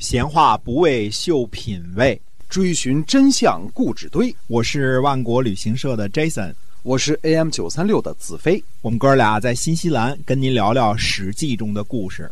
闲话不为秀品味，追寻真相故纸堆。我是万国旅行社的 Jason，我是 AM 九三六的子飞。我们哥俩在新西兰跟您聊聊《史记》中的故事。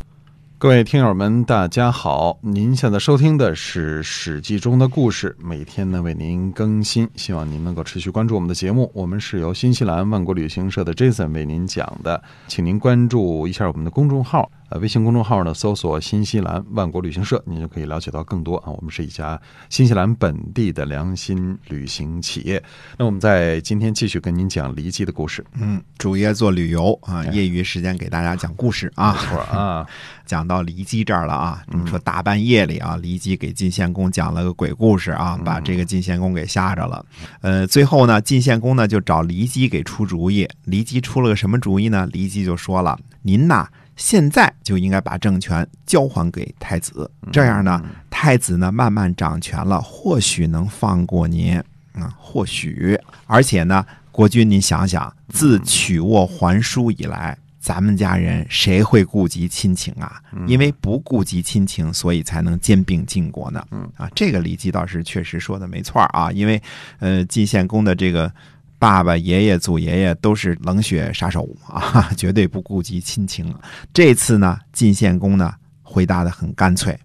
各位听友们，大家好！您现在收听的是《史记》中的故事，每天呢为您更新，希望您能够持续关注我们的节目。我们是由新西兰万国旅行社的 Jason 为您讲的，请您关注一下我们的公众号。呃，微信公众号呢，搜索“新西兰万国旅行社”，您就可以了解到更多啊。我们是一家新西兰本地的良心旅行企业。那我们在今天继续跟您讲离姬的故事。嗯，主业做旅游啊，业余时间给大家讲故事啊。没错啊，讲到离姬这儿了啊。你说大半夜里啊，离姬给晋献公讲了个鬼故事啊，把这个晋献公给吓着了。呃，最后呢，晋献公呢就找离姬给出主意。离姬出了个什么主意呢？离姬就说了：“您呐。”现在就应该把政权交还给太子，这样呢，太子呢慢慢掌权了，或许能放过您啊，或许。而且呢，国君您想想，自曲沃还书以来，咱们家人谁会顾及亲情啊？因为不顾及亲情，所以才能兼并晋国呢。啊，这个李记倒是确实说的没错啊，因为呃，晋献公的这个。爸爸、爷爷、祖爷爷都是冷血杀手 啊，绝对不顾及亲情。这次呢，晋献公呢回答的很干脆，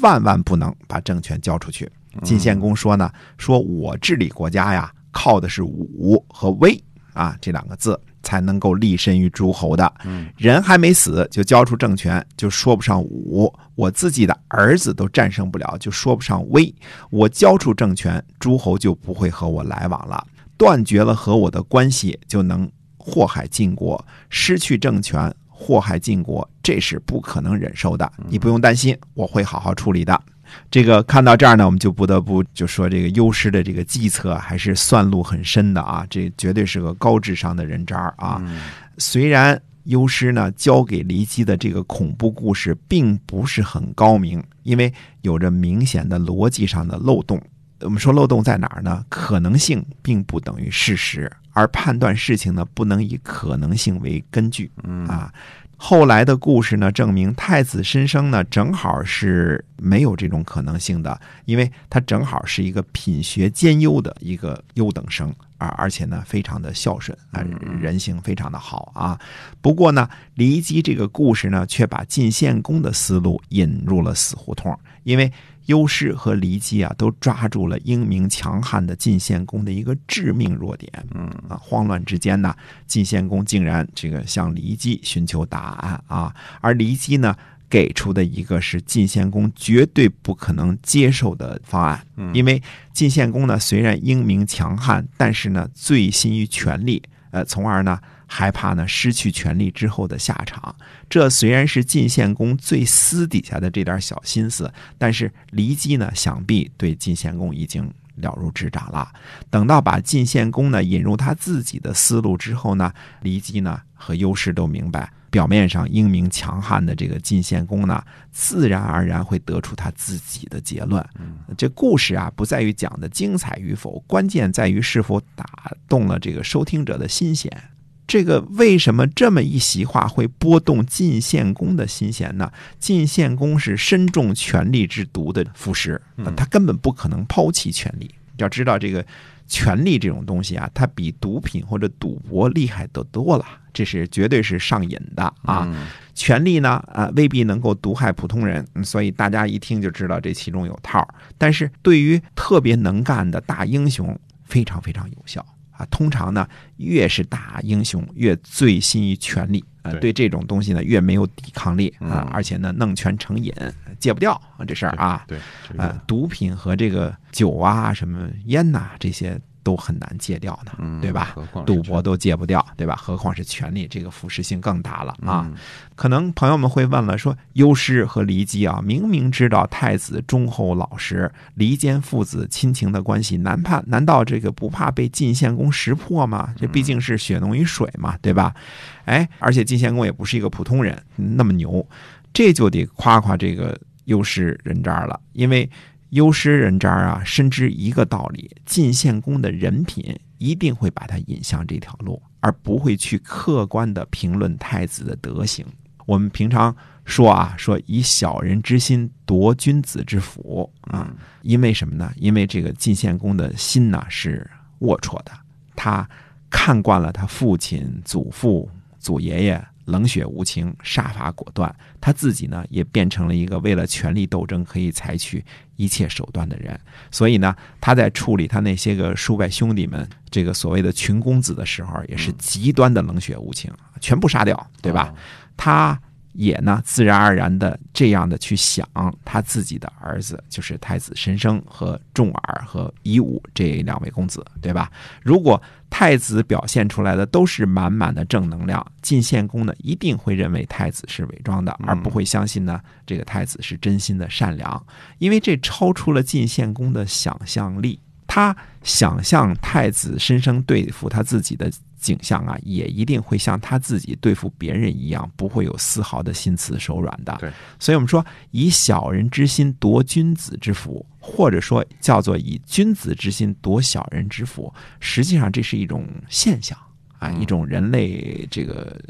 万万不能把政权交出去。晋献公说呢，说我治理国家呀，靠的是武和威啊这两个字，才能够立身于诸侯的。人还没死就交出政权，就说不上武；我自己的儿子都战胜不了，就说不上威。我交出政权，诸侯就不会和我来往了。断绝了和我的关系，就能祸害晋国；失去政权，祸害晋国，这是不可能忍受的。你不用担心，我会好好处理的。这个看到这儿呢，我们就不得不就说这个优师的这个计策还是算路很深的啊，这绝对是个高智商的人渣啊。虽然优师呢交给骊姬的这个恐怖故事并不是很高明，因为有着明显的逻辑上的漏洞。我们说漏洞在哪儿呢？可能性并不等于事实，而判断事情呢，不能以可能性为根据。啊，后来的故事呢，证明太子申生呢，正好是没有这种可能性的，因为他正好是一个品学兼优的一个优等生啊，而且呢，非常的孝顺啊，人性非常的好啊。不过呢，骊姬这个故事呢，却把晋献公的思路引入了死胡同，因为。优势和骊姬啊，都抓住了英明强悍的晋献公的一个致命弱点。嗯啊，慌乱之间呢，晋献公竟然这个向骊姬寻求答案啊，而骊姬呢，给出的一个是晋献公绝对不可能接受的方案。因为晋献公呢，虽然英明强悍，但是呢，醉心于权力，呃，从而呢。害怕呢失去权力之后的下场，这虽然是晋献公最私底下的这点小心思，但是骊姬呢想必对晋献公已经了如指掌了。等到把晋献公呢引入他自己的思路之后呢，骊姬呢和优势都明白，表面上英明强悍的这个晋献公呢，自然而然会得出他自己的结论。这故事啊不在于讲的精彩与否，关键在于是否打动了这个收听者的心弦。这个为什么这么一席话会拨动晋献公的心弦呢？晋献公是身中权力之毒的腐蚀，他根本不可能抛弃权力。要知道，这个权力这种东西啊，它比毒品或者赌博厉害得多了，这是绝对是上瘾的啊！权力呢，啊，未必能够毒害普通人，所以大家一听就知道这其中有套。但是对于特别能干的大英雄，非常非常有效。通常呢，越是大英雄，越醉心于权力啊，对这种东西呢，越没有抵抗力啊，而且呢，弄权成瘾，戒不掉这事儿啊。对，啊，毒品和这个酒啊，什么烟呐，这些。都很难戒掉呢，对吧？赌博都戒不掉，对吧？何况是权力，这个腐蚀性更大了啊！可能朋友们会问了，说优师和骊姬啊，明明知道太子忠厚老实，离间父子亲情的关系，难怕难道这个不怕被晋献公识破吗？这毕竟是血浓于水嘛，对吧？哎，而且晋献公也不是一个普通人，那么牛，这就得夸夸这个优师人渣了，因为。优师人渣啊，深知一个道理：晋献公的人品一定会把他引向这条路，而不会去客观的评论太子的德行。我们平常说啊，说以小人之心夺君子之腹啊，因为什么呢？因为这个晋献公的心呢是龌龊的，他看惯了他父亲、祖父、祖爷爷冷血无情、杀伐果断，他自己呢也变成了一个为了权力斗争可以采取一切手段的人，所以呢，他在处理他那些个叔伯兄弟们这个所谓的群公子的时候，也是极端的冷血无情，全部杀掉，对吧？他。也呢，自然而然的这样的去想他自己的儿子，就是太子申生和重耳和夷吾这两位公子，对吧？如果太子表现出来的都是满满的正能量，晋献公呢一定会认为太子是伪装的，而不会相信呢这个太子是真心的善良，因为这超出了晋献公的想象力。他想象太子申生对付他自己的景象啊，也一定会像他自己对付别人一样，不会有丝毫的心慈手软的。对，所以我们说以小人之心夺君子之腹，或者说叫做以君子之心夺小人之腹，实际上这是一种现象啊，一种人类这个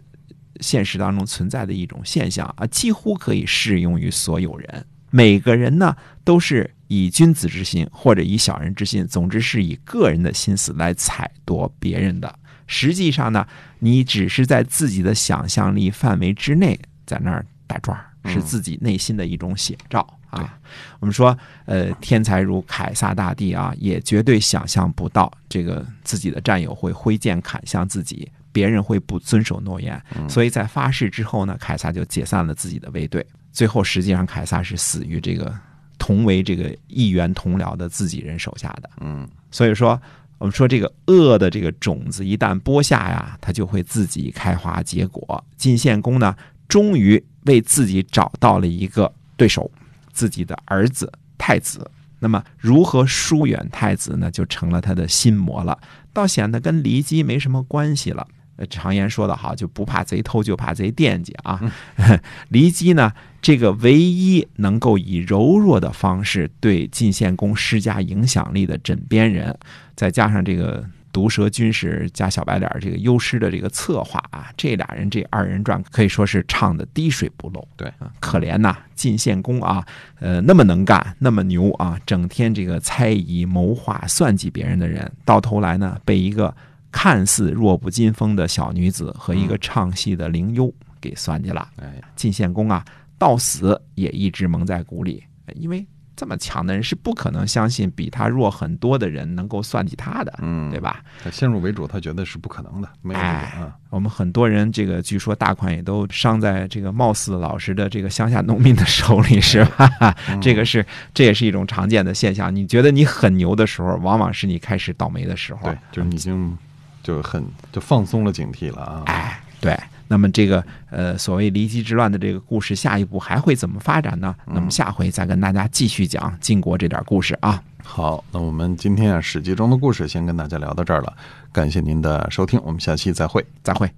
现实当中存在的一种现象啊，几乎可以适用于所有人。每个人呢，都是以君子之心或者以小人之心，总之是以个人的心思来采夺别人的。实际上呢，你只是在自己的想象力范围之内，在那儿打转儿，是自己内心的一种写照啊。我们说，呃，天才如凯撒大帝啊，也绝对想象不到这个自己的战友会挥剑砍向自己，别人会不遵守诺言。所以在发誓之后呢，凯撒就解散了自己的卫队。最后，实际上凯撒是死于这个同为这个议员同僚的自己人手下的。嗯，所以说，我们说这个恶的这个种子一旦播下呀，它就会自己开花结果。晋献公呢，终于为自己找到了一个对手，自己的儿子太子。那么，如何疏远太子呢？就成了他的心魔了，倒显得跟骊姬没什么关系了。常言说得好，就不怕贼偷，就怕贼惦记啊。骊姬呢，这个唯一能够以柔弱的方式对晋献公施加影响力的枕边人，再加上这个毒蛇军师加小白脸这个优师的这个策划啊，这俩人这二人转可以说是唱的滴水不漏。对，可怜呐，晋献公啊，呃，那么能干，那么牛啊，整天这个猜疑谋划、算计别人的人，到头来呢，被一个。看似弱不禁风的小女子和一个唱戏的灵优给算计了。哎，晋献公啊，到死也一直蒙在鼓里，因为这么强的人是不可能相信比他弱很多的人能够算计他的，嗯，对吧？他先入为主，他觉得是不可能的，没有啊。我们很多人这个据说大款也都伤在这个貌似老实的这个乡下农民的手里，是吧？这个是这也是一种常见的现象。你觉得你很牛的时候，往往是你开始倒霉的时候。对，就是已经。就很就放松了警惕了啊！哎，对，那么这个呃，所谓离奇之乱的这个故事，下一步还会怎么发展呢？那么下回再跟大家继续讲晋国这点故事啊。好，那我们今天啊《史记》中的故事先跟大家聊到这儿了，感谢您的收听，我们下期再会，再会。